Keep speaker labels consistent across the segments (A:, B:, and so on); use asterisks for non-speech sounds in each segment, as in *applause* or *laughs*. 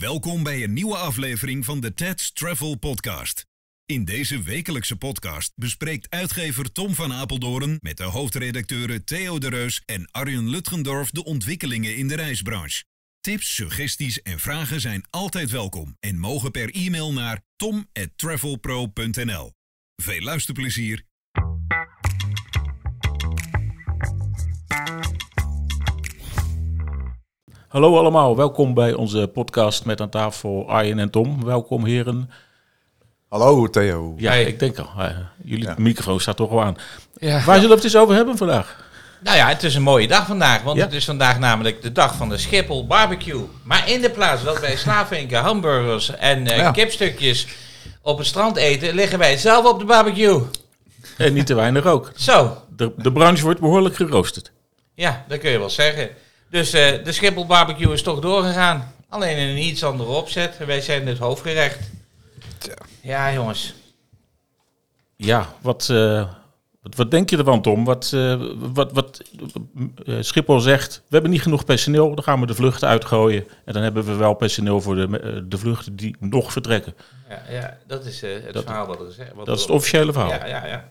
A: Welkom bij een nieuwe aflevering van de Ted's Travel Podcast. In deze wekelijkse podcast bespreekt uitgever Tom van Apeldoorn met de hoofdredacteuren Theo de Reus en Arjen Lutgendorf de ontwikkelingen in de reisbranche. Tips, suggesties en vragen zijn altijd welkom en mogen per e-mail naar tom@travelpro.nl. Veel luisterplezier.
B: Hallo allemaal, welkom bij onze podcast met aan tafel Arjen en Tom. Welkom heren.
C: Hallo Theo.
B: Ja,
D: Hey.
B: ik denk al, eh, jullie
C: Ja.
B: microfoon staat toch al aan.
D: Ja.
B: Waar zullen we het eens over hebben vandaag?
D: Nou ja, het is een mooie dag vandaag, want
B: Ja.
D: het is vandaag namelijk de dag van de Schiphol barbecue. Maar in de plaats dat wij slavinken, hamburgers en eh,
C: Ja.
D: kipstukjes op het strand eten, liggen wij zelf op de barbecue.
B: En niet te weinig ook.
D: Zo,
B: De, de branche wordt behoorlijk geroosterd.
D: ja, dat kun je wel zeggen. Dus eh, de Schiphol barbecue is toch doorgegaan. Alleen in een iets andere opzet. Wij zijn het hoofdgerecht. Ja, jongens.
B: Ja, wat, eh, wat, wat denk je ervan Tom? Wat, eh, wat, wat eh, Schiphol zegt, we hebben niet genoeg personeel, dan gaan we de vluchten uitgooien. En dan hebben we wel personeel voor de, de vluchten die nog vertrekken.
D: Ja, ja dat is eh, het
B: Dat-
D: verhaal wat er is. hè, wat
B: Dat is het officiële verhaal.
D: Ja, ja, ja.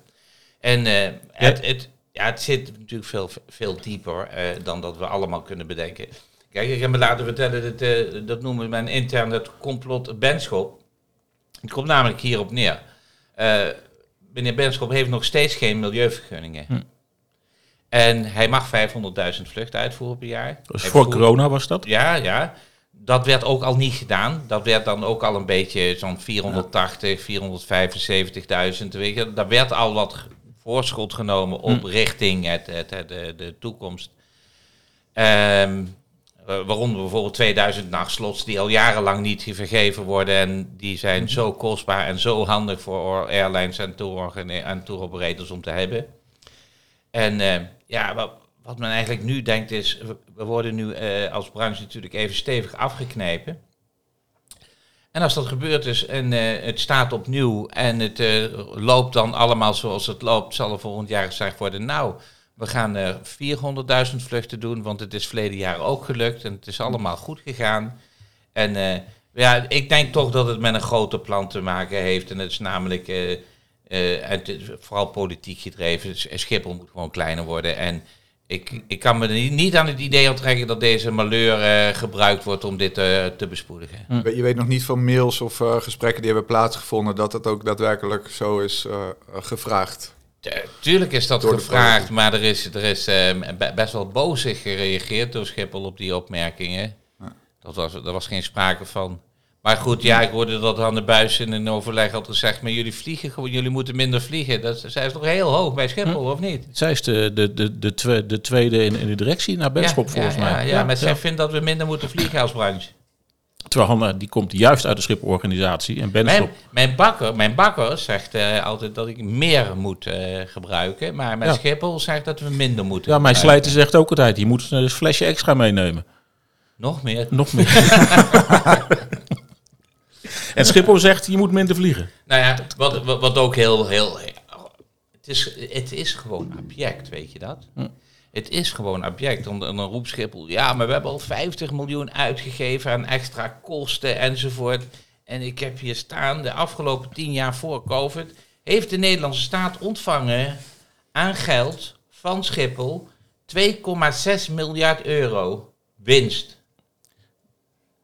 D: En eh, het, het, ja, het zit natuurlijk veel, veel dieper eh, dan dat we allemaal kunnen bedenken. Kijk, ik heb me laten vertellen, dat, eh, dat noemen we intern het complot Benschop. Het komt namelijk hierop neer. Eh, meneer Benschop heeft nog steeds geen milieuvergunningen.
B: Hm.
D: En hij mag 500.000 vluchten uitvoeren per jaar.
B: Dus voor corona was dat?
D: ja, ja. Dat werd ook al niet gedaan. Dat werd dan ook al een beetje zo'n 480, 475.000. Weet je. Daar werd al wat voorschot genomen op richting het, het, het- de, de toekomst. Ehm, eh, waaronder bijvoorbeeld 2000 nachtslots die al jarenlang niet vergeven worden. En die zijn zo kostbaar en zo handig voor airlines en tour, en tour om te hebben. En eh, ja, wat, wat men eigenlijk nu denkt is, we, we worden nu eh, als branche natuurlijk even stevig afgeknepen. En als dat gebeurd is en eh, het staat opnieuw en het eh, loopt dan allemaal zoals het loopt, zal er volgend jaar gezegd worden, nou, we gaan eh 400.000 vluchten doen, want het is verleden jaar ook gelukt en het is allemaal goed gegaan. En ja, ik denk toch dat het met een groter plan te maken heeft. En dat is namelijk, het vooral politiek gedreven. Dus Schiphol moet gewoon kleiner worden. En ik, ik kan me niet- aan het idee onttrekken dat deze malheur eh, gebruikt wordt om dit eh, te bespoedigen.
C: Je weet nog niet van mails of eh, gesprekken die hebben plaatsgevonden dat het ook daadwerkelijk zo is gevraagd.
D: Tu- Tuurlijk is dat gevraagd, maar er is, er is be- best wel bozig gereageerd door Schiphol op die opmerkingen.
C: Ja.
D: Dat was, er was geen sprake van. Maar goed, ja, ik hoorde dat aan de buis in een overleg had gezegd, maar jullie vliegen gewoon, jullie moeten minder vliegen. Dat zij is toch heel hoog bij Schiphol, of niet?
B: Zij is de, de, de, de, twe- de tweede in, in de directie naar Benschop
D: ja,
B: volgens
D: ja,
B: mij.
D: Ja, ja, maar zij vindt dat we minder moeten vliegen als branche.
B: Terwijl Hanna, die komt juist uit de Schiphol-organisatie. En Benschop,
D: Mijn, mijn, bakker, mijn bakker zegt eh, altijd dat ik meer moet eh, gebruiken, maar mijn. Schiphol zegt dat we minder moeten
B: ja, mijn slijter zegt ook altijd, je moet een flesje extra meenemen.
D: Nog meer.
B: Nog meer. *laughs* en Schiphol zegt, je moet minder vliegen.
D: Nou ja, wat, wat, wat ook heel, heel... Het is, het is gewoon abject, weet je dat?
B: Hm.
D: Het is gewoon abject. En dan roept Schiphol, ja, maar we hebben al 50 miljoen uitgegeven aan extra kosten enzovoort. En ik heb hier staan, de afgelopen 10 jaar voor COVID... heeft de Nederlandse staat ontvangen aan geld van Schiphol 2,6 miljard euro winst.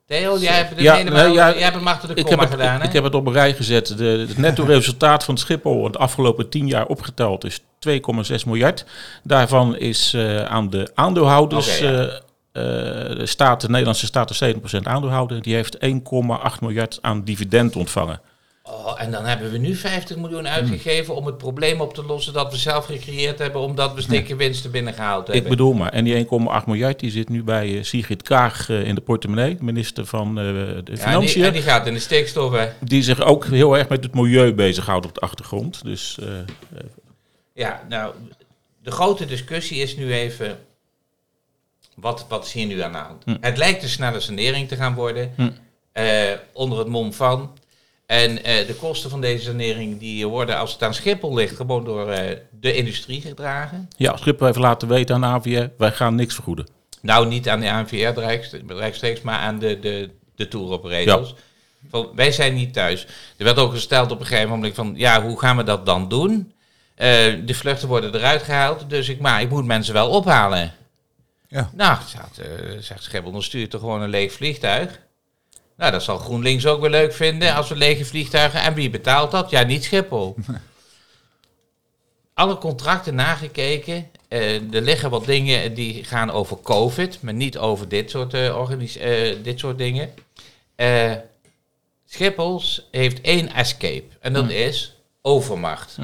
D: Theo, jij hebt het
B: Ja,
D: helemaal,
B: nee, ja,
D: jij hebt hem achter de
B: Ik heb,
D: komma
B: het,
D: gedaan,
B: ik,
D: hè?
B: ik heb het op een rij gezet. De, het netto resultaat van Schiphol het afgelopen tien jaar opgeteld is 2,6 miljard. Daarvan is eh, aan de aandeelhouders...
D: Ja.
B: eh, eh, de, staat, de Nederlandse staat is 7% aandeelhouder. Die heeft 1,8 miljard aan dividend ontvangen.
D: Oh, en dan hebben we nu 50 miljoen uitgegeven om het probleem op te lossen dat we zelf gecreëerd hebben, omdat we stikke winsten binnengehaald hebben.
B: Ik bedoel maar. En die 1,8 miljard die zit nu bij eh, Sigrid Kaag eh, in de portemonnee. Minister van eh, de
D: ja, en, die,
B: Financiën.
D: en die gaat in de stikstof, hè.
B: Die zich ook heel erg met het milieu bezighoudt op de achtergrond. Dus
D: Ja, nou, de grote discussie is nu even, wat, wat is hier nu aan de hand?
B: Hm.
D: Het lijkt een snelle sanering te gaan worden,
B: Hm.
D: onder het mom van. En eh, de kosten van deze sanering die worden, als het aan Schiphol ligt, gewoon door eh, de industrie gedragen.
B: ja, Schiphol heeft laten weten aan AVR, wij gaan niks vergoeden.
D: Nou, niet aan de ANVR rechtstreeks, rechtstreeks, maar aan de, de, de tour operators. Van, wij zijn niet thuis. Er werd ook gesteld op een gegeven moment van, ja, hoe gaan we dat dan doen? Eh, de vluchten worden eruit gehaald, dus ik, maar ik moet mensen wel ophalen.
C: Ja.
D: Nou, zegt, eh, zegt Schiphol, dan stuur je toch gewoon een leeg vliegtuig? Nou, dat zal GroenLinks ook wel leuk vinden als we lege vliegtuigen. En wie betaalt dat? Ja, niet Schiphol. *laughs* Alle contracten nagekeken. Eh, er liggen wat dingen die gaan over COVID, maar niet over dit soort, eh, organis- eh, dit soort dingen. Eh Schiphol heeft één escape en dat is overmacht.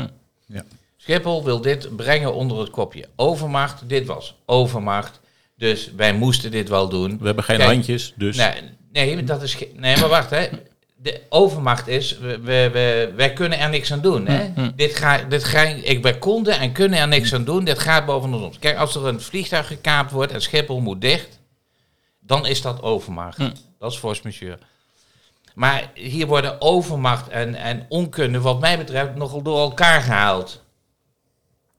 C: Ja.
D: Schiphol wil dit brengen onder het kopje overmacht. Dit was overmacht. Dus wij moesten dit wel doen.
B: We hebben geen
D: Kijk,
B: handjes, dus...
D: Nee, nee, dat is nee, maar wacht hè. De overmacht is, we, we, we- wij kunnen er niks aan doen. Hè? Dit ga, dit ga, ik, wij konden en kunnen er niks aan doen. Dit gaat boven ons. Kijk, als er een vliegtuig gekaapt wordt en Schiphol moet dicht, dan is dat overmacht. Dat is force majeure. Maar hier worden overmacht en, en onkunde, wat mij betreft, nogal door elkaar gehaald.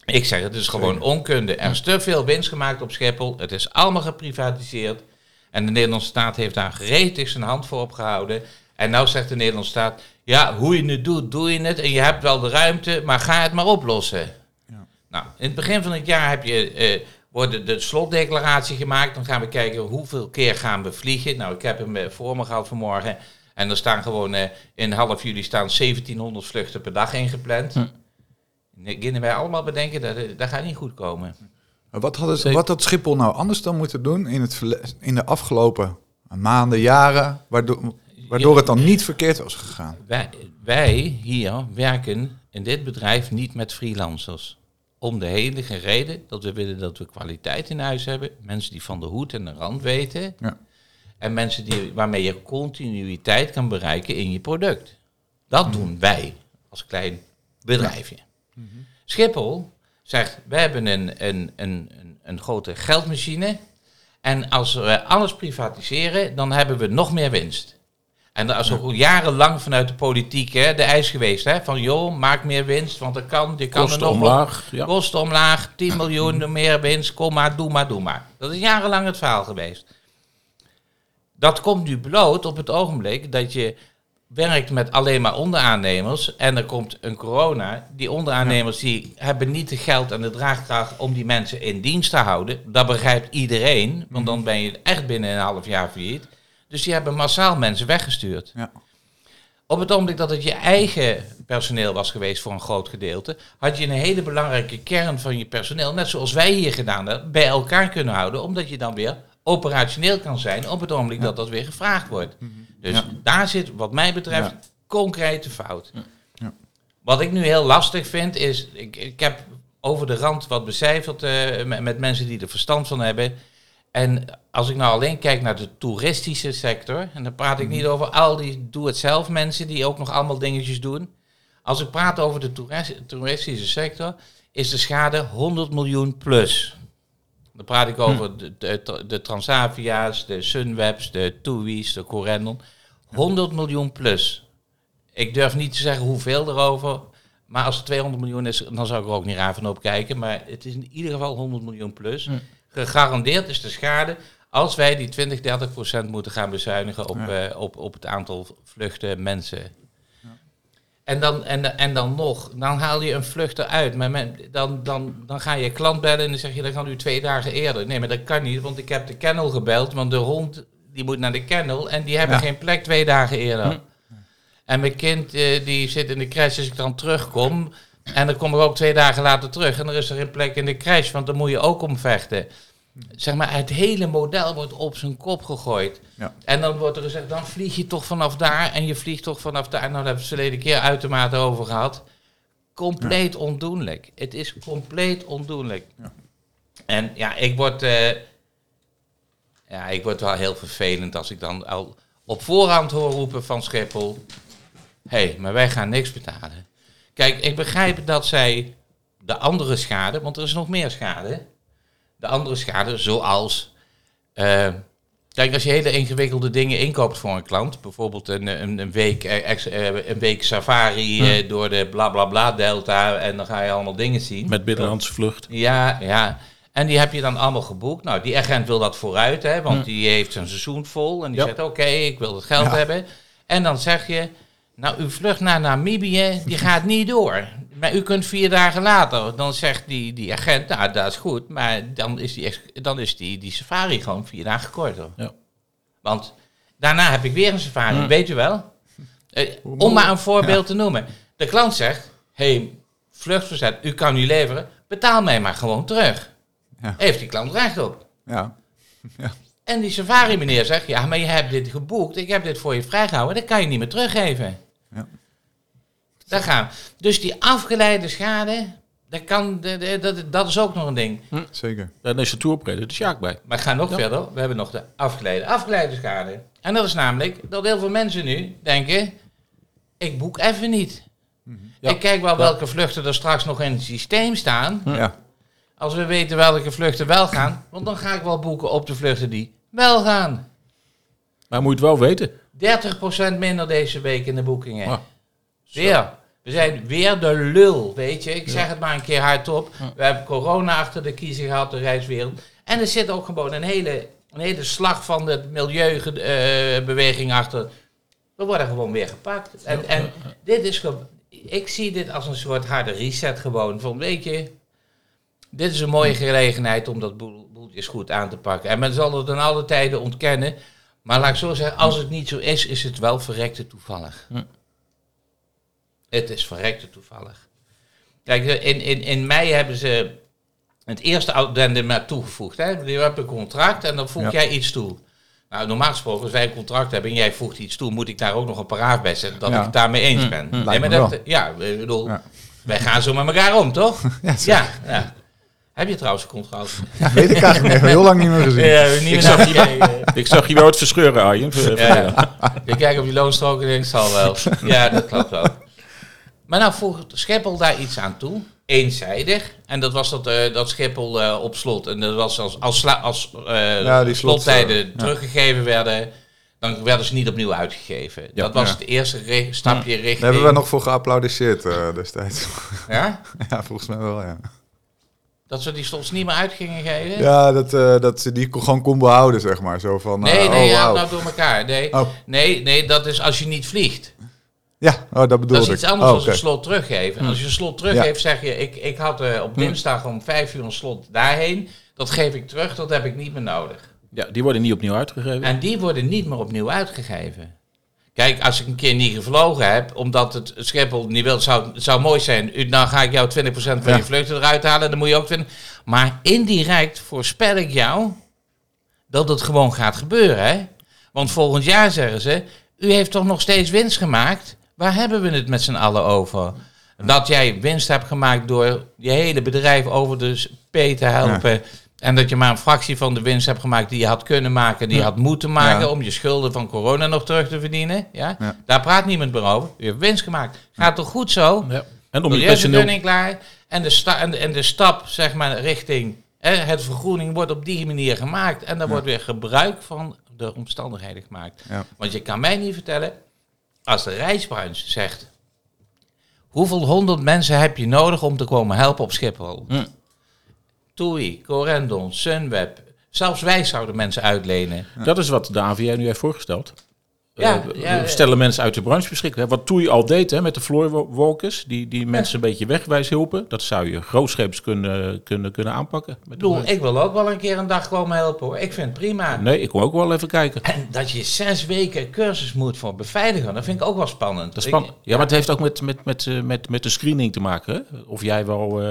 D: Ik zeg, het is gewoon onkunde. Er is te veel winst gemaakt op Schiphol. Het is allemaal geprivatiseerd. En de Nederlandse staat heeft daar gretig zijn hand voor opgehouden. En nou zegt de Nederlandse staat, ja, hoe je het doet, doe je het. En je hebt wel de ruimte, maar ga het maar oplossen. Nou, in het begin van het jaar heb je, eh, wordt de slotdeclaratie gemaakt. Dan gaan we kijken hoeveel keer gaan we vliegen. Nou, ik heb hem eh, voor me gehad vanmorgen. En er staan gewoon eh, in half juli staan 1700 vluchten per dag ingepland. Dan Beginnen wij allemaal bedenken dat dat gaat niet goed komen.
C: Wat, hadden ze, wat had Schiphol nou anders dan moeten doen in, het in de afgelopen maanden, jaren, waardoor, waardoor het dan niet verkeerd was gegaan?
D: Wij, wij hier werken in dit bedrijf niet met freelancers. Om de hele reden dat we willen dat we kwaliteit in huis hebben. Mensen die van de hoed en de rand weten.
C: Ja.
D: En mensen die, waarmee je continuïteit kan bereiken in je product. Dat doen wij als klein bedrijfje. Schiphol zegt, we hebben een, een, een, een, grote geldmachine. En als we alles privatiseren, dan hebben we nog meer winst. En dat is ook jarenlang vanuit de politiek hè, de eis geweest. Hè, van joh, maak meer winst, want dat kan. Je kan
B: Kosten
D: er nog
B: omlaag, ja.
D: Kosten omlaag, 10 miljoen *clears throat* meer winst, kom maar, doe maar, doe maar. Dat is jarenlang het verhaal geweest. Dat komt nu bloot op het ogenblik dat je werkt met alleen maar onderaannemers en er komt een corona. Die onderaannemers die hebben niet het geld en de draagkracht om die mensen in dienst te houden. Dat begrijpt iedereen, want dan ben je echt binnen een half jaar failliet. Dus die hebben massaal mensen weggestuurd.
C: Ja.
D: Op het ogenblik dat het je eigen personeel was geweest voor een groot gedeelte, had je een hele belangrijke kern van je personeel, net zoals wij hier gedaan hebben, bij elkaar kunnen houden, omdat je dan weer operationeel kan zijn op het ogenblik dat dat weer gevraagd wordt. Dus
C: Ja.
D: daar zit, wat mij betreft, concrete fout.
C: Ja.
D: Wat ik nu heel lastig vind, is, ik, ik heb over de rand wat becijferd eh, met, met mensen die er verstand van hebben. En als ik nou alleen kijk naar de toeristische sector, en dan praat ik niet over al die doe-het-zelf mensen die ook nog allemaal dingetjes doen. Als ik praat over de toeris- toeristische sector, is de schade 100 miljoen plus. Dan praat ik over de, de, de Transavia's, de Sunwebs, de TUI's, de Corendon. 100 miljoen plus. Ik durf niet te zeggen hoeveel erover. Maar als het 200 miljoen is, dan zou ik er ook niet raar van op kijken. Maar het is in ieder geval 100 miljoen plus. Gegarandeerd is de schade als wij die 20, 30 procent moeten gaan bezuinigen op, eh, op, op het aantal vluchten mensen. En, dan, en, en dan nog, dan haal je een vlucht eruit. Maar men, dan, dan, dan ga je klant bellen en dan zeg je, dan gaan u twee dagen eerder. Nee, maar dat kan niet, want ik heb de kennel gebeld. Want de hond die moet naar de kennel en die hebben
C: Ja.
D: geen plek twee dagen eerder. En mijn kind eh, die zit in de crash als ik dan terugkom. En dan kom ik ook twee dagen later terug. En er is er geen plek in de crash, want dan moet je ook om vechten. Zeg maar, het hele model wordt op zijn kop gegooid.
C: Ja.
D: En dan wordt er gezegd, dan vlieg je toch vanaf daar en je vliegt toch vanaf daar. Nou, daar hebben we het verleden keer uitermate over gehad. Compleet ondoenlijk. Het is compleet ondoenlijk.
C: Ja.
D: En ja, ik word, eh, ja, ik word wel heel vervelend als ik dan al op voorhand hoor roepen van Schiphol. Hé, hey, maar wij gaan niks betalen. Kijk, ik begrijp dat zij de andere schade, want er is nog meer schade. De andere schade, zoals. eh, kijk, als je hele ingewikkelde dingen inkoopt voor een klant, bijvoorbeeld een, een, een, week, eh, ex- eh, een week safari door de bla bla bla delta en dan ga je allemaal dingen zien.
B: Met binnenlandse vlucht.
D: Ja, ja. En die heb je dan allemaal geboekt. Nou, die agent wil dat vooruit, hè, want die heeft zijn seizoen vol. En die
B: Ja.
D: zegt, oké, ik wil het geld hebben. En dan zeg je, nou, uw vlucht naar Namibië, die *laughs* gaat niet door. Maar u kunt vier dagen later. Dan zegt die, die agent, nou, dat is goed. Maar dan is die, dan is die, die safari gewoon vier dagen korter.
B: Ja.
D: Want daarna heb ik weer een safari,
B: Ja.
D: weet u wel. Eh, om maar een voorbeeld te noemen. De klant zegt, hey, vluchtverzet, u kan nu leveren, betaal mij maar gewoon terug.
C: Ja.
D: Heeft die klant recht op.
C: Ja.
D: En die safari meneer zegt, ja, maar je hebt dit geboekt, ik heb dit voor je vrijgehouden, dat kan je niet meer teruggeven. Daar gaan we. Dus die afgeleide schade, dat, kan, dat, dat, dat is ook nog een ding.
C: Zeker.
B: Daar is de tourpreder de Sjaak bij.
D: Maar ik ga nog
B: Ja.
D: verder. We hebben nog de afgeleide, afgeleide schade. En dat is namelijk dat heel veel mensen nu denken, ik boek even niet.
B: Ja.
D: Ik kijk wel welke vluchten er straks nog in het systeem staan.
C: Ja.
D: Als we weten welke vluchten wel gaan, want dan ga ik wel boeken op de vluchten die wel gaan.
B: Maar moet je het wel weten.
D: 30% minder deze week in de boekingen.
B: Ah,
D: Weer. We zijn weer de lul, weet je. Ik zeg het maar een keer hardop. We hebben corona achter de kiezer gehad, de reiswereld. En er zit ook gewoon een hele, een hele slag van de milieubeweging achter. We worden gewoon weer gepakt. En, en dit is gewoon... Ik zie dit als een soort harde reset gewoon. Van, weet je, dit is een mooie gelegenheid om dat boel, boeltjes goed aan te pakken. En men zal het dan alle tijden ontkennen. Maar laat ik zo zeggen, als het niet zo is, is het wel verrekte toevallig.
B: Hm.
D: Het is verrekte toevallig. Kijk, in, in, in mei hebben ze het eerste addendum maar toegevoegd. Hè? Je hebt een contract en dan voeg
C: Ja.
D: jij iets toe. Nou, normaal gesproken, als wij een contract hebben en jij voegt iets toe, moet ik daar ook nog een paragraaf bij zetten dat
C: Ja.
D: ik het daarmee eens ben.
C: Lijkt
D: maar dat, ja, ik bedoel,
C: Ja.
D: wij gaan zo met elkaar om, toch? *laughs*
C: Ja,
D: ja, ja. Heb je trouwens een contract? *laughs*
C: Ja, weet ik eigenlijk niet. Heel lang niet meer gezien.
D: Ja, niet meer naar gekeken. *laughs*
B: ik zag je wel het verscheuren, Arjen.
D: Ja. Je kijkt op je loonstrook en denkt, zal wel. Ja, dat klopt wel. Maar nou voegt Schiphol daar iets aan toe, eenzijdig. En dat was dat, eh, dat Schiphol eh, op slot. En dat was als, als, als eh,
C: Ja, die slot,
D: slottijden teruggegeven werden, dan werden ze niet opnieuw uitgegeven. dat was
C: Ja.
D: het eerste stapje richting...
C: Daar hebben we nog voor geapplaudisseerd destijds.
D: Ja? *laughs*
C: ja, volgens mij wel, ja.
D: Dat ze die slots niet meer uit gingen geven?
C: Ja, dat, dat ze die gewoon kon behouden, zeg maar. Zo van,
D: Nee, nee,
C: oh,
D: ja, nou door elkaar. Nee,
C: Oh.
D: nee, nee, dat is als je niet vliegt.
C: Ja, oh, dat bedoelde
D: Dat is
C: ik.
D: iets anders
C: Oh,
D: dan
C: oké.
D: een slot teruggeven. Als je een slot teruggeeft, zeg je, ik, ik had eh, op dinsdag om vijf uur een slot daarheen. Dat geef ik terug, dat heb ik niet meer nodig.
B: Ja, die worden niet opnieuw uitgegeven.
D: En die worden niet meer opnieuw uitgegeven. Kijk, als ik een keer niet gevlogen heb, omdat het Schiphol niet wil, zou, zou mooi zijn. U, nou ga ik jou 20% van
C: Ja.
D: je vluchten eruit halen, dan moet je ook 20. Maar indirect voorspel ik jou dat het gewoon gaat gebeuren. Hè? Want volgend jaar zeggen ze, u heeft toch nog steeds winst gemaakt? Waar hebben we het met z'n allen over? Dat jij winst hebt gemaakt door je hele bedrijf over de P te helpen. En dat je maar een fractie van de winst hebt gemaakt die je had kunnen maken, die je had moeten maken
C: Ja.
D: om je schulden van corona nog terug te verdienen. Ja?
C: Ja.
D: Daar praat niemand meer over. Je hebt winst gemaakt. Gaat toch goed zo?
B: Ja. En om je personeel...
D: Klaar. En de, sta en, de, en de stap zeg maar, richting hè, het vergroening wordt op die manier gemaakt. En daar wordt weer gebruik van de omstandigheden gemaakt.
C: Ja.
D: Want je kan mij niet vertellen, als de reisbranche zegt... Hoeveel honderd mensen heb je nodig om te komen helpen op Schiphol?
B: Hm.
D: TUI, Corendon, Sunweb. Zelfs wij zouden mensen uitlenen.
B: Dat is wat de AVR nu heeft voorgesteld.
D: Ja,
B: Eh,
D: ja,
B: stellen mensen uit de branche beschikbaar. Wat TUI al deed hè, met de floorwalkers, die, die mensen een beetje wegwijs hielpen. Dat zou je grootscheeps kunnen, kunnen, kunnen aanpakken. Met
D: Ik wil ook wel een keer een dag komen helpen hoor. Ik vind het prima.
B: Nee, ik kom ook wel even kijken.
D: En dat je zes weken cursus moet voor beveiliger, dat vind ik ook wel spannend.
B: Dat is spannend. Ja, maar het heeft ook met, met, met, eh, met, met de screening te maken. Hè? Of jij wel... eh,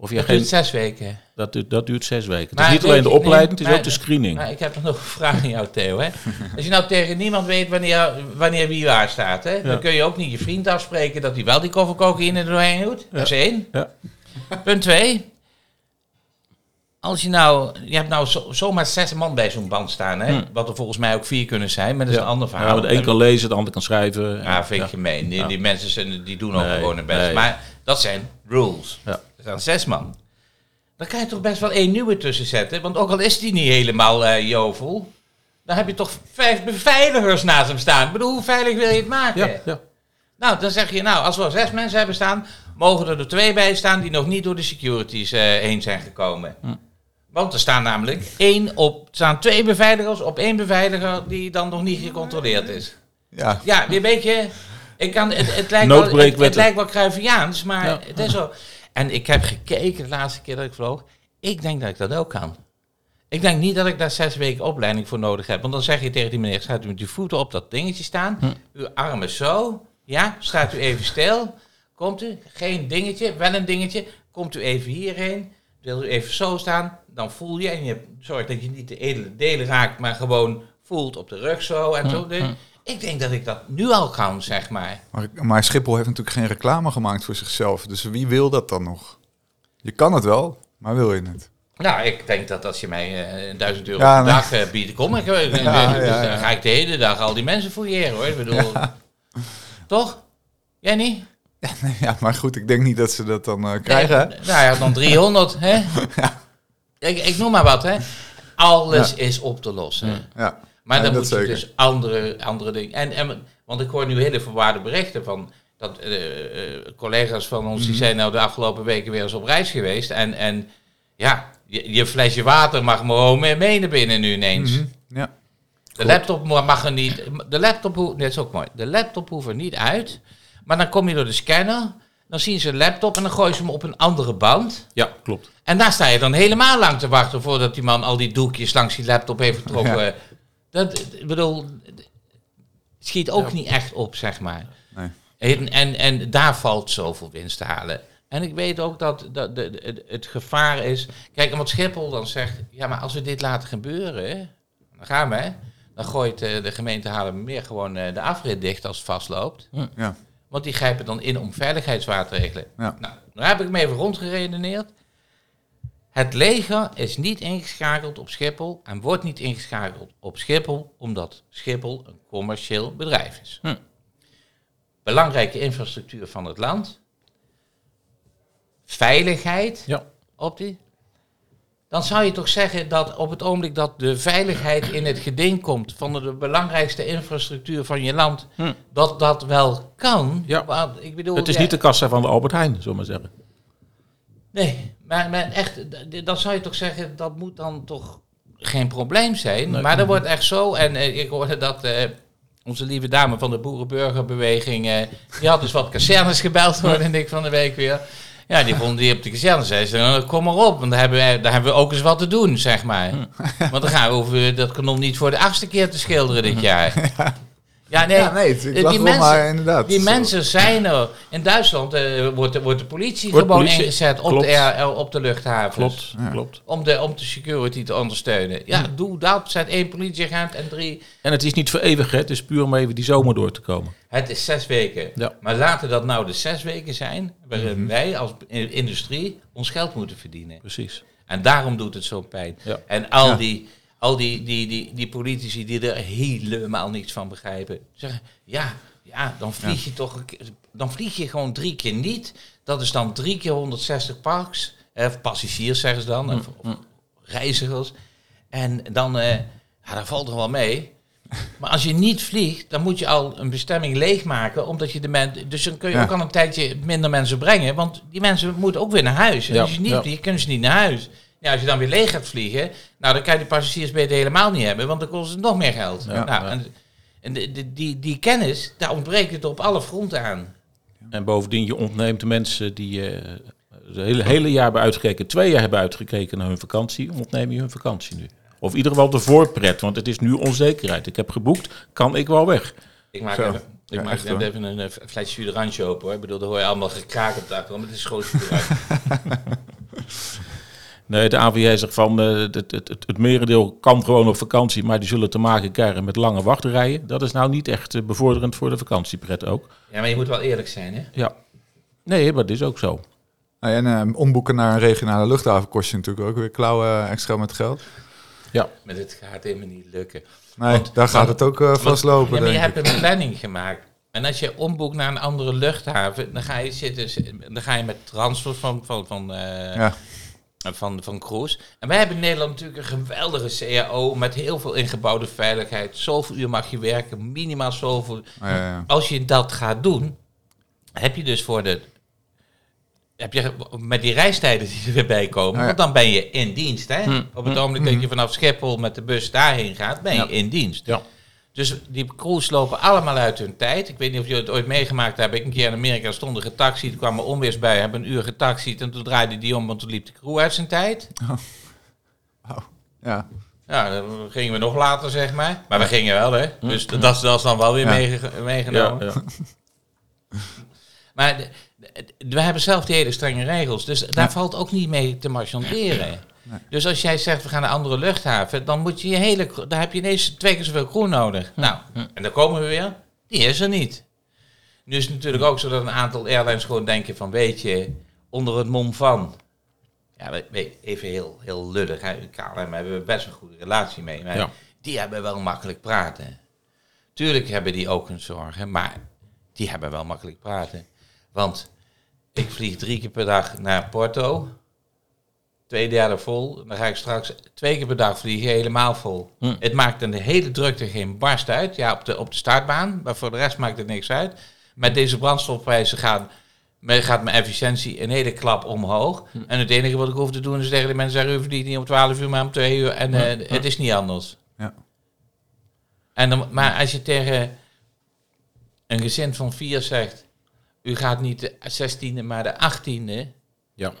B: of jij
D: Dat
B: geen,
D: duurt zes weken.
B: dat, duurt- dat duurt zes weken. Het is niet alleen de
D: je-
B: opleiding, het is
D: maar-
B: ook de screening.
D: Maar ik heb nog een vraag aan jou, Theo. Hè? Als je nou tegen niemand weet wanneer, wanneer wie waar staat, hè? dan kun je ook niet je vriend afspreken dat hij wel die koffer cocaïne er doorheen doet. Dat is één.
B: Ja.
D: Punt twee. Als je nou, je hebt nou zo, zomaar zes man bij zo'n band staan, hè? wat er volgens mij ook vier kunnen zijn, maar dat is
B: Ja.
D: een ander
B: Ja,
D: verhaal.
B: want de een kan lezen, de ander kan schrijven.
D: Ja, vind ik
B: Ja.
D: gemeen. Die,
B: Ja.
D: die mensen die doen ook
B: Nee,
D: gewoon hun best.
B: nee.
D: Maar dat zijn rules.
B: Ja.
D: Staan zes man. Dan kan je toch best wel één nieuwe tussen zetten. Want ook al is die niet helemaal eh, jovel... dan heb je toch vijf beveiligers naast hem staan. Ik bedoel, hoe veilig wil je het maken?
B: Ja, ja.
D: Nou, dan zeg je, nou, als we er zes mensen hebben staan... mogen er er twee bij staan die nog niet door de securities eh, heen zijn gekomen.
B: Hm.
D: Want er staan namelijk één op, staan twee beveiligers op één beveiliger die dan nog niet gecontroleerd is.
C: Ja,
D: Ja, weer een beetje. Ik kan, het, het, lijkt wel, het, lijkt wel Cruyffiaans, maar
B: Ja.
D: het is zo. En ik heb gekeken de laatste keer dat ik vloog. Ik denk dat ik dat ook kan. Ik denk niet dat ik daar zes weken opleiding voor nodig heb. Want dan zeg je tegen die meneer, gaat u met uw voeten op dat dingetje staan. Uw armen zo. Ja, staat u even stil. Komt u, geen dingetje, wel een dingetje. Komt u even hierheen. Wil u even zo staan. Dan voel je, en je zorgt dat je niet de edele delen raakt, maar gewoon voelt op de rug zo en zo. Ik denk dat ik dat nu al kan, zeg maar.
C: maar, maar Schiphol heeft natuurlijk geen reclame gemaakt voor zichzelf. Dus wie wil dat dan nog? Je kan het wel, maar wil je het?
D: Nou, ik denk dat als je mij eh, 1000 euro
C: Ja,
D: per dag eh, biedt, kom ik. *laughs* dus
C: ja,
D: dan ga ik de hele dag al die mensen fouilleren hoor. Ik bedoel, toch? Jij niet?
C: Ja, maar goed, ik denk niet dat ze dat dan eh, krijgen.
D: Nee, nou *laughs* ja, dan 300, hè? Ik, ik noem maar wat, hè? Alles is op te lossen.
C: Ja,
D: Maar
C: Ja,
D: dan
C: dat
D: moet je
C: zeker.
D: dus andere, andere dingen. En, en, want ik hoor nu hele verwaarde berichten van dat eh, eh, collega's van ons
C: Mhm.
D: die zijn nou de afgelopen weken weer eens op reis geweest. En, en ja, je, je flesje water mag maar gewoon mee, naar binnen nu ineens.
C: Mhm. ja.
D: De laptop mag er niet. De laptop, hoe- dit is ook mooi. De laptop hoeft er niet uit. Maar dan kom je door de scanner. Dan zien ze een laptop en dan gooien ze hem op een andere band.
B: Ja, klopt.
D: En daar sta je dan helemaal lang te wachten voordat die man al die doekjes langs die laptop heeft *laughs* getrokken. Dat, ik bedoel, schiet ook niet echt op, zeg maar.
C: Nee.
D: En, en, en daar valt zoveel winst te halen. En ik weet ook dat, dat de, de- het, gevaar is. Kijk, en wat Schiphol dan zegt. Ja, maar als we dit laten gebeuren. Dan gaan we. Dan gooit eh, de gemeente Haarlemmermeer gewoon eh, de afrit dicht als het vastloopt.
C: Ja.
D: Want die grijpen dan in om veiligheidsmaatregelen.
C: Ja.
D: Nou, daar heb ik me even rondgeredeneerd. Het leger is niet ingeschakeld op Schiphol en wordt niet ingeschakeld op Schiphol omdat Schiphol een commercieel bedrijf is.
B: Hm.
D: Belangrijke infrastructuur van het land. Veiligheid
B: Ja.
D: op die. Dan zou je toch zeggen dat op het ogenblik dat de veiligheid in het geding komt van de belangrijkste infrastructuur van je land,
B: Hm.
D: dat dat wel kan.
B: Ja.
D: Ik bedoel,
B: Het is
D: ja,
B: niet de kassa van de Albert Heijn, zullen we maar zeggen.
D: Nee, maar, maar echt, dan zou je toch zeggen, dat moet dan toch geen probleem zijn.
B: Nee.
D: Maar dat wordt echt zo, en eh, ik hoorde dat eh, onze lieve dame van de Boerenburgerbeweging, eh, die had dus wat kazernes gebeld, hoorde ik van de week weer. Ja, die vonden die op de kazerne, zei ze, nou, kom maar op, want daar hebben, we, daar hebben we ook eens wat te doen, zeg maar. Want dan gaan we over dat kanon niet voor de achtste keer te schilderen dit jaar. Ja, nee,
C: Ja, nee, ik
D: die mensen-
C: maar inderdaad.
D: die
C: Zo.
D: mensen zijn er. In Duitsland eh, wordt, de, wordt de politie
B: Wordt
D: gewoon
B: politie-
D: ingezet op
B: klopt.
D: de, air- op de luchthavens.
B: Klopt,
C: Ja.
B: klopt.
D: Om de, om de security te ondersteunen. Ja, doe dat. Zet één politieagent en drie.
B: En het is niet voor eeuwig, hè. het is puur om even die zomer door te komen.
D: Het is zes weken.
B: Ja.
D: Maar laten dat nou de zes weken zijn waarin
C: Mhm.
D: wij als industrie ons geld moeten verdienen.
B: Precies.
D: En daarom doet het zo'n pijn.
B: Ja.
D: En al,
C: Ja.
D: die, al die, die, die, die politici die er helemaal niets van begrijpen, zeggen: ja, ja dan vlieg je toch dan vlieg je gewoon drie keer niet. Dat is dan drie keer 160 parks. eh, Of passagiers zeggen ze dan, of, of reizigers. En dan, eh ja, dat valt er wel mee. Maar als je niet vliegt, dan moet je al een bestemming leegmaken, omdat je de mensen. Dus dan kun je
C: Ja.
D: ook al een tijdje minder mensen brengen, want die mensen moeten ook weer naar huis. En
B: Ja,
D: als je niet vliegt, kunnen ze niet naar huis. Ja, als je dan weer leeg gaat vliegen, nou dan kan je die passagiers beter helemaal niet hebben, want dan kost het nog meer geld.
B: Ja,
D: nou,
B: ja.
D: En, en de, de- die, die kennis, daar ontbreekt het op alle fronten aan.
B: En bovendien, je ontneemt de mensen die eh het hele, hele jaar hebben uitgekeken, twee jaar hebben uitgekeken naar hun vakantie, ontneem je hun vakantie nu. Of in ieder geval de voorpret, want het is nu onzekerheid. Ik heb geboekt, kan ik wel weg.
D: Ik maak
C: Zo.
D: even, ik
C: Ja,
D: maak
C: echt,
D: even, een eh, flesje open hoor. Ik bedoel, daar hoor je allemaal gekraak op de achtergrond, maar het is gewoon.
B: Nee, de AVJ zegt van eh, het, het, het, het merendeel kan gewoon op vakantie, maar die zullen te maken krijgen met lange wachtrijen. Dat is nou niet echt eh, bevorderend voor de vakantiepret ook.
D: ja, maar je moet wel eerlijk zijn hè.
B: Ja. Nee, maar dat is ook zo.
C: Nou, en eh, omboeken naar een regionale luchthaven kost je natuurlijk ook weer klauwen extra met geld.
B: Ja,
D: Maar dit gaat helemaal niet lukken.
C: Nee,
D: Want-
C: daar gaat het ook eh,
D: Want-
C: vastlopen,
D: Ja, maar je
C: ik.
D: hebt een planning gemaakt. En als je omboekt naar een andere luchthaven, dan ga je, zitten, dan ga je met transfers van, van, van, eh,
C: Ja,
D: van, van cruise. En wij hebben in Nederland natuurlijk een geweldige CAO met heel veel ingebouwde veiligheid. Zoveel uur mag je werken, minimaal zoveel.
C: ja, ja.
D: Als je dat gaat doen, heb je dus voor de heb je met die reistijden die er weer bij komen,
C: ja.
D: want dan ben je in dienst. Hè?
B: Hm.
D: Op het ogenblik dat je vanaf Schiphol met de bus daarheen gaat, ben je
B: Ja.
D: in dienst.
B: Ja.
D: Dus die crews lopen allemaal uit hun tijd. Ik weet niet of jullie het ooit meegemaakt hebben. Ik een keer in Amerika stond er getaxied, kwam er onweers bij, hebben een uur getaxied en toen draaide die om, want toen liep de crew uit zijn tijd.
C: Ja.
D: Ja, dan gingen we nog later, zeg maar. Maar we gingen wel, hè. Dus dat, is- dat is dan wel weer
C: Ja.
D: meege- meegenomen.
B: Ja, ja. *laughs*
D: Maar de- de- we hebben zelf die hele strenge regels. Dus daar valt ook niet mee te marchanderen. Dus als jij zegt, we gaan naar een andere luchthaven... dan moet je je hele... Dan heb je ineens twee keer zoveel crew nodig. Nou, en dan komen we weer. Die is er niet. Nu is het natuurlijk ook zo dat een aantal airlines gewoon denken van... weet je, onder het mom van... Ja, even heel, heel lullig. Hè. KLM hebben we best een goede relatie mee. Maar
B: Ja.
D: die hebben wel makkelijk praten. Tuurlijk hebben die ook hun zorgen, maar die hebben wel makkelijk praten. Want ik vlieg drie keer per dag naar Porto. Twee derde vol. Dan ga ik straks twee keer per dag vliegen, helemaal vol.
B: Hm.
D: Het maakt de hele drukte geen barst uit. Ja, op de, op de startbaan. Maar voor de rest maakt het niks uit. Met deze brandstofprijzen gaan, me- gaat mijn efficiëntie een hele klap omhoog. En het enige wat ik hoef te doen is tegen de mensen zeggen... u verdient niet om 12 uur, maar om 2 uur. En eh, het is niet anders.
C: Ja.
D: En dan, maar als je tegen een gezin van vier zegt... u gaat niet de 16e, maar de 18e...
B: Ja.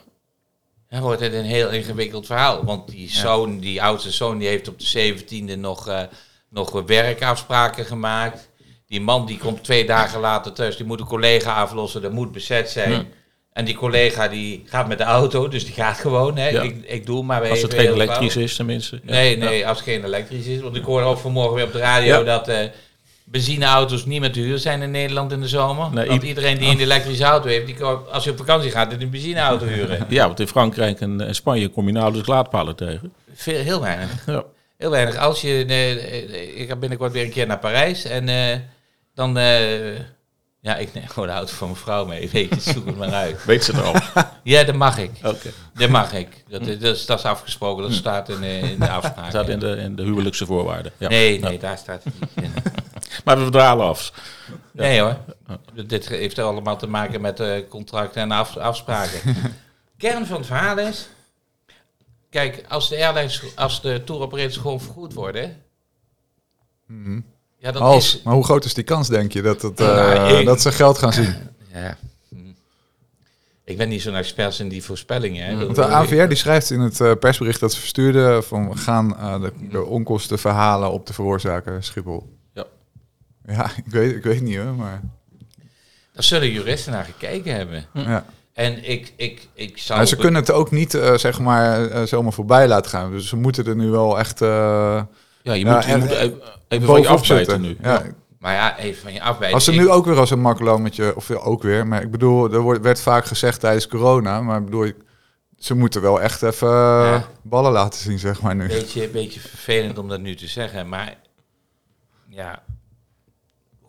D: Dan wordt het een heel ingewikkeld verhaal. Want die zoon, die oudste zoon, die heeft op de 17e nog, eh, nog werkafspraken gemaakt. Die man die komt twee dagen later thuis, die moet een collega aflossen, dat moet bezet zijn.
B: Ja.
D: En die collega die gaat met de auto, dus die gaat gewoon. Hè.
B: Ja.
D: Ik, ik doe maar weer
B: Als het geen elektrisch is, tenminste. Ja.
D: Nee, nee, als het geen elektrisch is. Want ik hoorde ook vanmorgen weer op de radio dat eh, benzineauto's niet meer te huur zijn in Nederland in de zomer.
B: Nee,
D: want iedereen die een *laughs* elektrische auto heeft, die kan, als je op vakantie gaat, een benzineauto *laughs* huren.
B: Ja, want in Frankrijk en, en Spanje kom je nauwelijks laadpalen tegen.
D: Veel, heel weinig.
B: Ja.
D: Heel weinig. Als je, eh, ik ga binnenkort weer een keer naar Parijs en eh, dan, eh, ja, ik neem gewoon de auto van mijn vrouw mee. *laughs* Weet je, zoek het maar uit.
B: Weet ze er al?
D: Ja, dat mag ik.
B: Oké.
D: Dat mag ik. Dat, is- dat, is, dat is afgesproken. Dat staat in, in de afspraak.
B: Dat staat in de, in de huwelijkse voorwaarden. Ja.
D: Nee, nee, daar staat het niet in.
B: Maar we dralen af.
D: Nee hoor. Dit heeft allemaal te maken met eh, contracten en af- afspraken. *laughs* Kern van het verhaal is... Kijk, als de airlines, als de tour operators gewoon vergoed worden... Ja, dan
C: Als,
D: is...
C: maar hoe groot is die kans, denk je, dat, het, eh,
D: Nou, ik- *laughs*
C: dat ze geld gaan zien?
D: Ja. Ik ben niet zo'n expert in die voorspellingen. Hè.
C: Want de AVR die schrijft in het eh, persbericht dat ze verstuurden van we gaan eh, de, de onkosten verhalen op de veroorzaker Schiphol.
B: Ja. *laughs*
C: Ik weet, ik weet niet hoor, maar
D: Daar zullen juristen naar gekeken hebben.
C: ja.
D: En ik, ik, ik zou...
C: Ze kunnen het ook niet eh, zeg maar eh, zomaar voorbij laten gaan. Dus ze moeten er nu wel echt eh
B: Ja, je
C: Ja,
B: moet, je
C: en-
B: moet even, even van je
C: zitten.
B: nu.
C: Ja.
D: Maar ja, even van je afwijken.
C: Als ze nu ook weer als een makkelommetje, of ook weer, maar ik bedoel, er wordt, werd vaak gezegd tijdens corona, maar ik bedoel, ze moeten wel echt even
D: Ja.
C: ballen laten zien, zeg maar nu.
D: beetje, beetje vervelend om dat nu te zeggen, maar ja,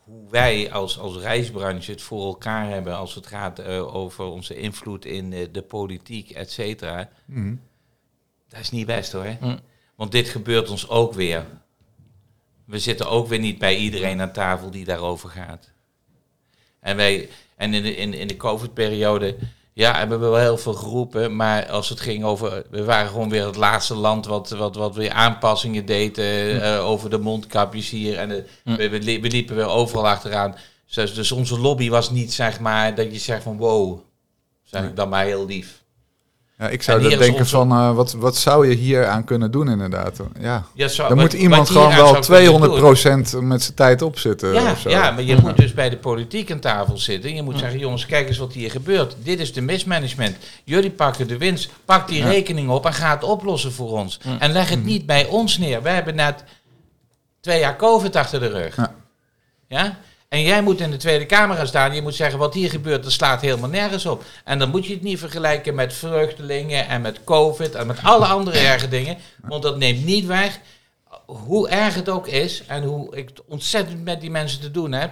D: hoe wij als, als reisbranche het voor elkaar hebben als het gaat eh, over onze invloed in eh, de politiek, et cetera,
C: Mhm.
D: dat is niet best hoor.
B: Hm.
D: Want dit gebeurt ons ook weer. We zitten ook weer niet bij iedereen aan tafel die daarover gaat. En, wij, en in de, in, in de COVID-periode ja, hebben we wel heel veel geroepen. Maar als het ging over. We waren gewoon weer het laatste land wat, wat, wat weer aanpassingen deed. eh, eh, over de mondkapjes hier. En de- we, we, li- we liepen weer overal achteraan. Dus, dus onze lobby was niet zeg maar. dat je zegt van wow. Zeg ik dan maar heel lief.
C: Ja, ik zou dat
D: is
C: denken van, eh, wat, wat zou je hier aan kunnen doen inderdaad? Ja,
D: Ja, zo,
C: dan
D: wat-
C: moet iemand gewoon wel
D: zou kunnen
C: 200%
D: doen.
C: met zijn tijd opzitten.
D: Ja, ja, maar je moet dus bij de politiek aan tafel zitten. Je moet zeggen, jongens, kijk eens wat hier gebeurt. Dit is de mismanagement. Jullie pakken de winst. Pak die rekening op en ga het oplossen voor ons. En leg het niet bij ons neer. Wij hebben net twee jaar COVID achter de rug.
C: Ja.
D: En jij moet in de Tweede Kamer gaan staan. Je moet zeggen, wat hier gebeurt, dat slaat helemaal nergens op. En dan moet je het niet vergelijken met vluchtelingen en met COVID en met alle andere erge dingen. Want dat neemt niet weg hoe erg het ook is en hoe ik het ontzettend met die mensen te doen heb.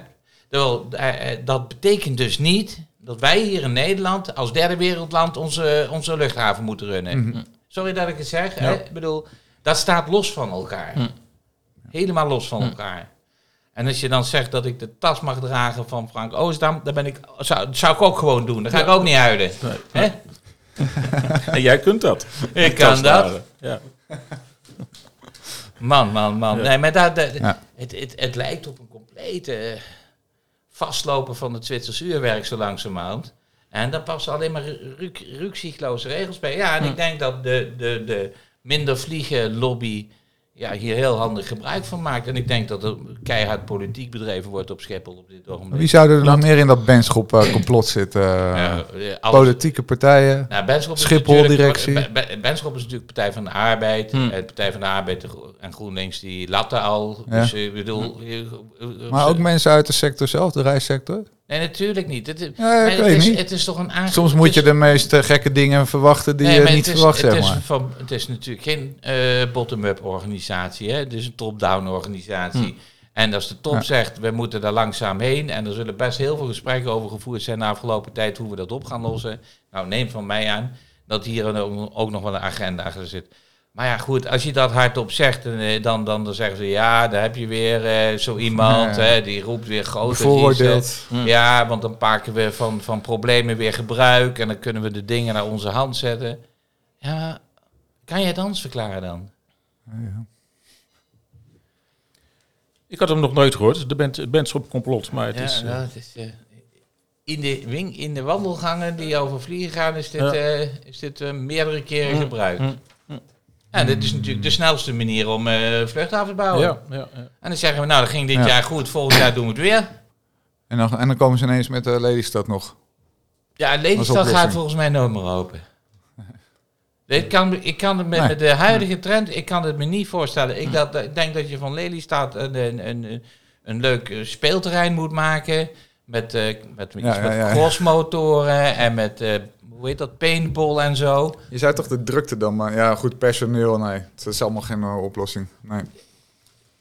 D: Eh, eh, dat betekent dus niet dat wij hier in Nederland als derde wereldland onze, onze luchthaven moeten runnen. Sorry dat ik het zeg. Ik bedoel, dat staat los van elkaar. Helemaal los van elkaar. En als je dan zegt dat ik de tas mag dragen van Frank Oostdam, dan ben ik, zou, zou ik ook gewoon doen. Dan ga ik ook niet huilen. Hè? *laughs*
B: En jij kunt dat.
D: Ik kan dat.
B: Ja.
D: Man, man, man.
B: Ja.
D: Nee, maar dat, dat-
C: Ja.
D: het, het, het lijkt op een complete eh, vastlopen van het Zwitsers uurwerk zo langzamerhand. En daar passen alleen maar ru- rukzichtloze regels bij. Ja, en ik denk dat de, de, de minder vliegen lobby ja, hier heel handig gebruik van maakt. En ik denk dat er keihard politiek bedreven wordt op Schiphol op dit ogenblik.
C: Wie zou er nog meer in dat benschop eh, complot zitten?
D: Ja, eh,
C: Politieke partijen.
D: Nou, Benschop is
C: Schiphol
D: natuurlijk-
C: directie.
D: Be- Be- Benschop is natuurlijk Partij van de Arbeid.
B: Hmm.
D: En Partij van de Arbeid en GroenLinks die latten al.
C: Ja.
D: Dus eh, ik bedoel... eh, eh, eh,
C: Maar ook mensen uit de sector zelf, de reissector.
D: Nee, natuurlijk niet. Het,
C: ik
D: het, is,
C: niet.
D: het is toch een aange-
C: Soms moet je de meest eh, gekke dingen verwachten die
D: Nee,
C: je
D: maar
C: niet
D: het is,
C: verwacht,
D: het
C: zeg
D: is
C: maar.
D: Van, het is natuurlijk geen eh, bottom-up organisatie. Hè? Het is een top-down organisatie. En als de top
C: Ja.
D: zegt, we moeten daar langzaam heen. En er zullen best heel veel gesprekken over gevoerd zijn de afgelopen tijd hoe we dat op gaan lossen. Nou, neem van mij aan dat hier ook nog wel een agenda achter zit. Maar ja, goed, als je dat hardop zegt, eh, dan, dan, dan zeggen ze ja, daar heb je weer eh, zo iemand,
C: Ja.
D: hè, die roept weer grote
C: Bevooroordeeld.
D: ja, want dan maken we van, van problemen weer gebruik en dan kunnen we de dingen naar onze hand zetten. Ja, kan je het anders verklaren dan?
B: Ik had hem nog nooit gehoord. De band, Benschop complot. Maar het
D: ja,
B: is... eh,
D: nou, het is eh, in, de wing, in de wandelgangen die over vliegen gaan, is dit,
B: Ja.
D: eh, is dit meerdere keren
B: Mm.
D: gebruikt.
B: Mm.
D: En dit is natuurlijk de snelste manier om eh vluchthaven te bouwen.
B: ja, ja, ja.
D: En dan zeggen we, nou, dat ging dit
C: Ja.
D: jaar goed, volgend jaar doen we het weer.
C: En dan, en dan komen ze ineens met de Lelystad nog.
D: Ja, Lelystad gaat volgens mij nooit meer open. *laughs* Ik kan, ik kan het met,
C: Nee.
D: met de huidige trend, ik kan het me niet voorstellen. Ik, dat, ik denk dat je van Lelystad een, een, een, een leuk eh, speelterrein moet maken. Met, eh, met, iets
C: Ja, ja,
D: met
C: ja.
D: crossmotoren en met, eh, hoe heet dat, paintball en zo.
C: Je zou toch de drukte dan, maar ja, goed, personeel, nee. Het is allemaal geen eh, oplossing. Nee.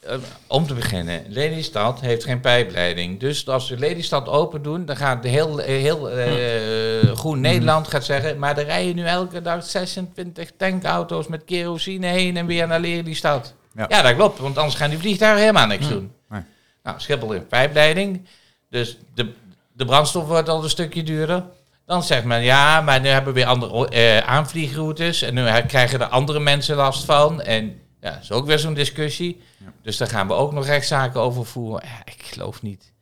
D: Eh, om te beginnen, Lelystad heeft geen pijpleiding. Dus als we Lelystad open doen, dan gaat de heel, eh, heel eh, Groen Nederland gaat zeggen... maar er rijden nu elke dag 26 tankauto's met kerosine heen en weer naar Lelystad.
C: Ja.
D: Ja, dat klopt, want anders gaan die vliegtuigen helemaal niks doen.
C: Nee.
D: Nou, Schiphol heeft pijpleiding, dus de, de brandstof wordt al een stukje duurder. Dan zegt men, ja, maar nu hebben we weer andere eh, aanvliegroutes... en nu krijgen er andere mensen last van... en ja, dat is ook weer zo'n discussie. Dus daar gaan we ook nog rechtszaken over voeren. Ja, ik geloof niet.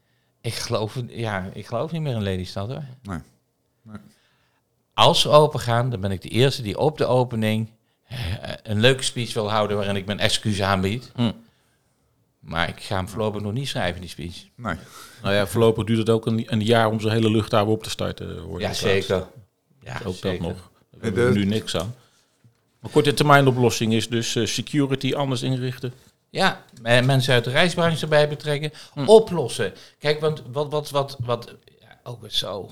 D: Ik geloof, ja, ik geloof niet meer in Lelystad hoor.
C: Nee. Nee.
D: Als we open gaan, dan ben ik de eerste die op de opening eh, een leuke speech wil houden waarin ik mijn excuus aanbied.
B: Hm.
D: Maar ik ga hem voorlopig nog niet schrijven, die speech.
C: nee.
B: Nou ja, voorlopig duurt het ook een, een jaar om zo'n hele luchthaven op te starten. hoor
D: Ja, zeker. Ja,
B: Ook
D: zeker.
B: dat nog. Daar
C: De-
B: hebben we nu niks aan. Maar korte termijn oplossing is dus eh, security anders inrichten.
D: Ja, me- mensen uit de reisbranche erbij betrekken.
B: Hm.
D: Oplossen. Kijk, want wat, wat, wat, wat, ja, ook zo.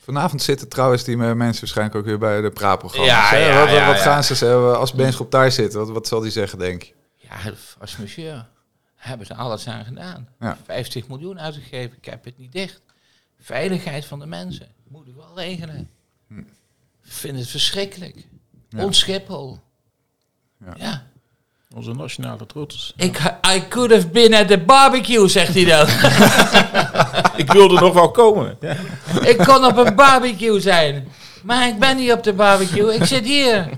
C: Vanavond zitten trouwens die mensen waarschijnlijk ook weer bij de praatprogramma's.
D: Ja, ja,
C: wat wat-
D: ja,
C: wat
D: ja.
C: gaan ze zeggen als Benschop daar zit? Wat, wat zal die zeggen, denk je?
D: Ja, als monsieur hebben ze alles aan gedaan.
C: Ja.
D: 50 miljoen uitgegeven, ik heb het niet dicht. Veiligheid van de mensen, moet ik wel regelen. Ik vind het verschrikkelijk.
C: Ja.
D: Ons Schiphol.
C: Ja.
D: Ja.
B: Onze nationale trots.
D: Ik, I could have been at the barbecue, zegt hij dan. *laughs*
B: Ik wilde nog wel komen. Ja.
D: ik kon op een barbecue zijn. Maar ik ben niet op de barbecue, ik zit hier.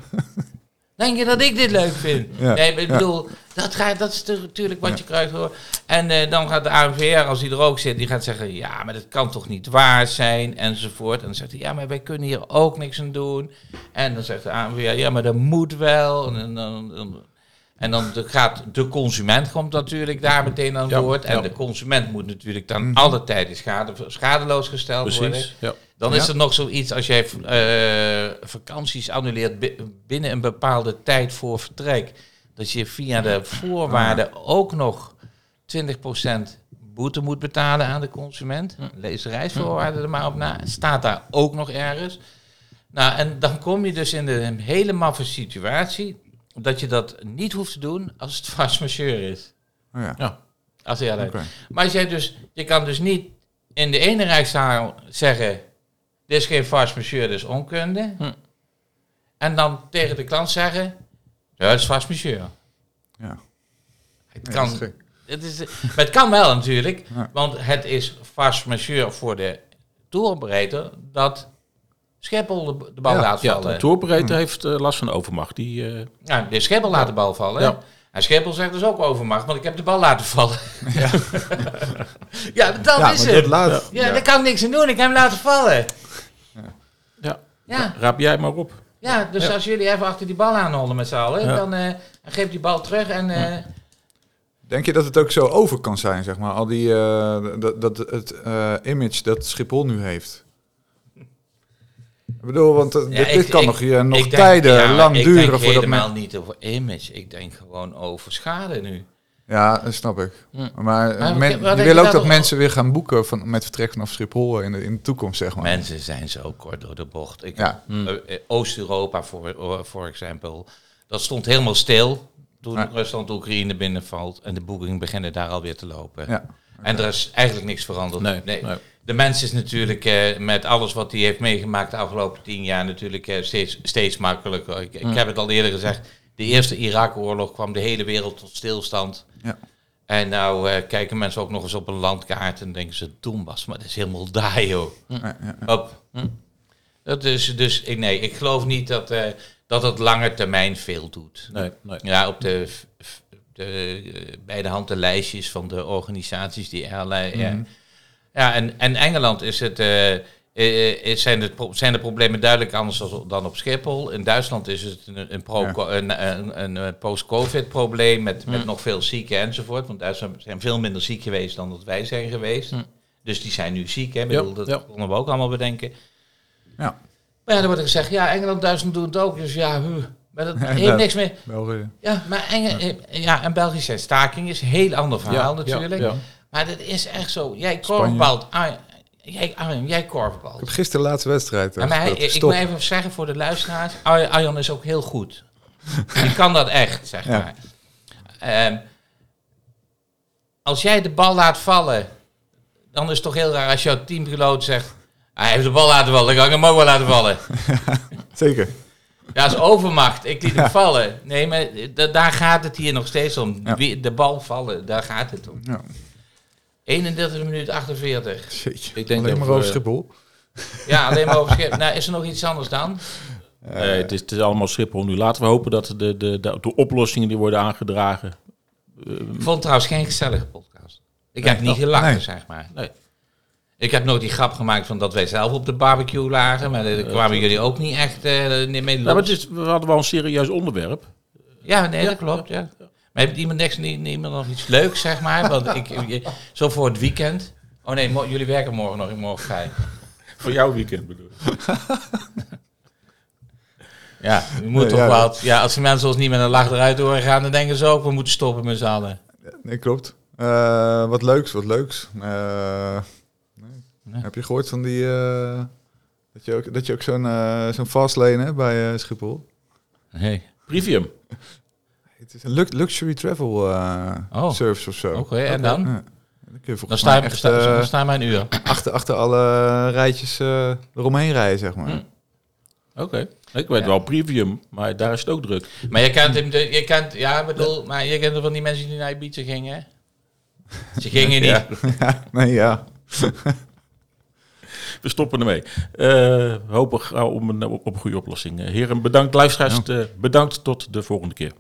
D: Denk je dat ik dit leuk vind?
C: Ja,
D: Nee, ik
C: ja.
D: Dat, gaat, dat is natuurlijk wat je krijgt hoor. En eh, dan gaat de ANVR, als hij er ook zit, die gaat zeggen... ja, maar dat kan toch niet waar zijn, enzovoort. En dan zegt hij, ja, maar wij kunnen hier ook niks aan doen. En dan zegt de ANVR, ja, maar dat moet wel. En dan, en dan de- gaat de consument komt natuurlijk daar meteen aan
B: Ja,
D: boord. En
B: ja.
D: de consument moet natuurlijk dan
C: Mhm.
D: alle tijden schade, schadeloos gesteld worden.
B: Precies. Ja.
D: Dan is er nog zoiets als jij eh, vakanties annuleert bi- binnen een bepaalde tijd voor vertrek. Dat je via de voorwaarden ook nog 20% boete moet betalen aan de consument. Lees de reisvoorwaarden er maar op na. Staat daar ook nog ergens. Nou, en dan kom je dus in de hele maffe situatie dat je dat niet hoeft te doen als het *laughs* majeure is.
C: Oh ja.
B: Ja.
D: Als je alleen. Maar als jij dus, je kan dus niet in de ene rijkszaal zeggen, dit is geen majeure, dit is onkunde.
B: Hm.
D: En dan tegen de klant zeggen, ja, het is force majeure.
C: Ja.
D: Het
C: Ja,
D: kan,
C: dat is gek.
D: het, is, maar het kan wel natuurlijk, *laughs* want het is vast majeure voor de touroperator dat Schiphol de, de bal laat
B: Ja,
D: vallen.
B: de touroperator heeft eh, last van overmacht. Die, eh,
D: Ja, de Schiphol laat de bal vallen.
B: Ja.
D: En Schiphol zegt dus ook overmacht, want ik heb de bal laten vallen. *laughs* Ja, *laughs* ja dat
C: Ja,
D: is het.
C: laat...
D: ja, daar kan ik niks aan doen. Ik heb hem laten vallen.
B: ja.
D: Ja,
B: Raap jij maar op.
D: ja dus als jullie even achter die bal aanhouden met z'n allen,
B: Ja.
D: dan eh geef die bal terug en... eh,
C: Denk je dat het ook zo over kan zijn, zeg maar? Al die, eh, dat, dat het eh, image dat Schiphol nu heeft. Ik bedoel, want
D: Ja,
C: dit,
D: ik-
C: dit kan
D: ik-
C: nog, hier nog
D: ik denk-
C: tijden
D: ja,
C: lang
D: ik
C: duren
D: denk
C: voordat
D: helemaal
C: men...
D: niet over image. Ik denk gewoon over schade nu.
C: Ja, dat snap ik.
D: Hm.
C: Maar, eh,
D: Maar
C: men,
D: wat
C: je wil ook
D: dat
C: mensen weer gaan boeken van, met vertrek vanaf Schiphol in de, in de toekomst, zeg maar.
D: Mensen zijn zo kort door de bocht. Ik,
C: Ja.
D: eh, eh, Oost-Europa, voor, voor example, dat stond helemaal stil toen
C: Ja.
D: Rusland Oekraïne binnenvalt en de boekingen beginnen daar alweer te lopen.
C: Ja.
D: En er is eigenlijk niks veranderd.
B: Nee, nee.
D: De mens is natuurlijk eh, met alles wat hij heeft meegemaakt de afgelopen tien jaar natuurlijk eh, steeds, steeds makkelijker. Ik, ik heb het al eerder gezegd, de eerste Irak-oorlog kwam de hele wereld tot stilstand.
C: Ja.
D: En nou eh, kijken mensen ook nog eens op een landkaart en denken ze, Donbass, maar dat is helemaal daar joh.
C: Ja, ja.
D: Op. Dat is dus, ik- nee, ik geloof niet dat, eh, dat het lange termijn veel doet.
B: Nee, nee.
D: Ja, op de, de eh, bij de hand de lijstjes van de organisaties die airline. ja. Ja, en, en Engeland is het, eh, eh, is, zijn, het pro- zijn de problemen duidelijk anders dan op Schiphol. In Duitsland is het een, een,
C: Ja.
D: een, een, een, eh, post-covid probleem met, met nog veel zieken enzovoort. Want Duitsland zijn veel minder ziek geweest dan dat wij zijn geweest. Dus die zijn nu ziek, hè? Bedoel, dat
B: ja.
D: konden we ook allemaal bedenken.
C: Ja.
D: Maar ja, dan wordt er gezegd, ja, Engeland, Duitsland doen het ook. Dus ja, huh. maar dat *laughs* heeft niks meer.
C: België.
D: Ja, maar Enge, eh, ja, en Belgische staking is een heel ander verhaal natuurlijk. Maar dat is echt zo. Jij korfbalt. Arjen, jij, Arjen, jij
C: Ik
D: korfbalt.
C: heb gisteren de laatste wedstrijd. eh,
D: Ja, maar hij-
C: gespeeld.
D: ik moet even zeggen voor de luisteraars. Arjen is ook heel goed. Die kan dat echt, zeg
C: Ja.
D: maar. Ehm, als jij de bal laat vallen, dan is het toch heel raar als jouw teamgenoot zegt... Hij heeft de bal laten vallen, dan kan ik hem ook wel laten vallen. *laughs*
C: Zeker.
D: Ja, dat is overmacht. Ik liet hem vallen. Nee, maar da- daar gaat het hier nog steeds om. De bal vallen, daar gaat het om.
C: Ja.
D: 31 minuut 48.
C: Jeetje.
B: Ik denk
C: Alleen maar over Schiphol.
D: Ja, alleen maar over schip. Nou, is er nog iets anders dan?
B: Nee, het, is, het is allemaal Schiphol nu. Laten we hopen dat de, de, de, de oplossingen die worden aangedragen.
D: Ik vond het trouwens geen gezellige podcast. Ik heb niet gelachen,
C: nee.
D: zeg maar.
B: Nee.
D: Ik heb nooit die grap gemaakt van dat wij zelf op de barbecue lagen. Maar daar kwamen jullie ook niet echt eh, mee
B: Ja,
D: los.
B: maar het is, we hadden wel een serieus onderwerp.
D: Ja, nee, dat klopt. Ja. Maar heeft iemand niks, niet, niemand nog iets leuks, zeg maar? Want ik, zo voor het weekend. Oh nee, jullie werken morgen nog. Ik morgen vrij.
B: Voor jouw weekend bedoel ik. *laughs*
D: Ja, je moet
C: Nee,
D: toch
C: ja,
D: wel. Ja, als die mensen ons niet met een lach eruit horen gaan, dan denken ze ook, we moeten stoppen met z'n allen.
C: Nee, klopt. Eh, wat leuks, wat leuks. Eh, nee.
D: Nee.
C: Heb je gehoord van die... eh, dat, je ook, dat je ook zo'n zo'n fastlane hebt bij eh, Schiphol?
D: Nee.
B: Premium.
C: Het is een lux- luxury travel eh,
D: Oh.
C: service of zo.
D: Oké, en dan?
C: Ja. Dan
D: Dan sta, je,
C: echt
D: sta,
C: eh,
D: dan sta maar een uur.
C: achter, achter alle rijtjes eh, eromheen rijden, zeg maar.
D: Hm.
B: Oké. Ik weet
C: Ja.
B: wel premium, maar daar is het ook druk.
D: Maar je kent hem, je kent, ja, ik bedoel, maar je kent er van die mensen die naar Ibiza gingen? Ze gingen niet. *laughs*
C: Ja. nee, ja. *laughs*
B: We stoppen ermee. Eh hopen gauw om een, op een goede oplossing. Heren, bedankt. Luisteraars, bedankt. Tot de volgende keer.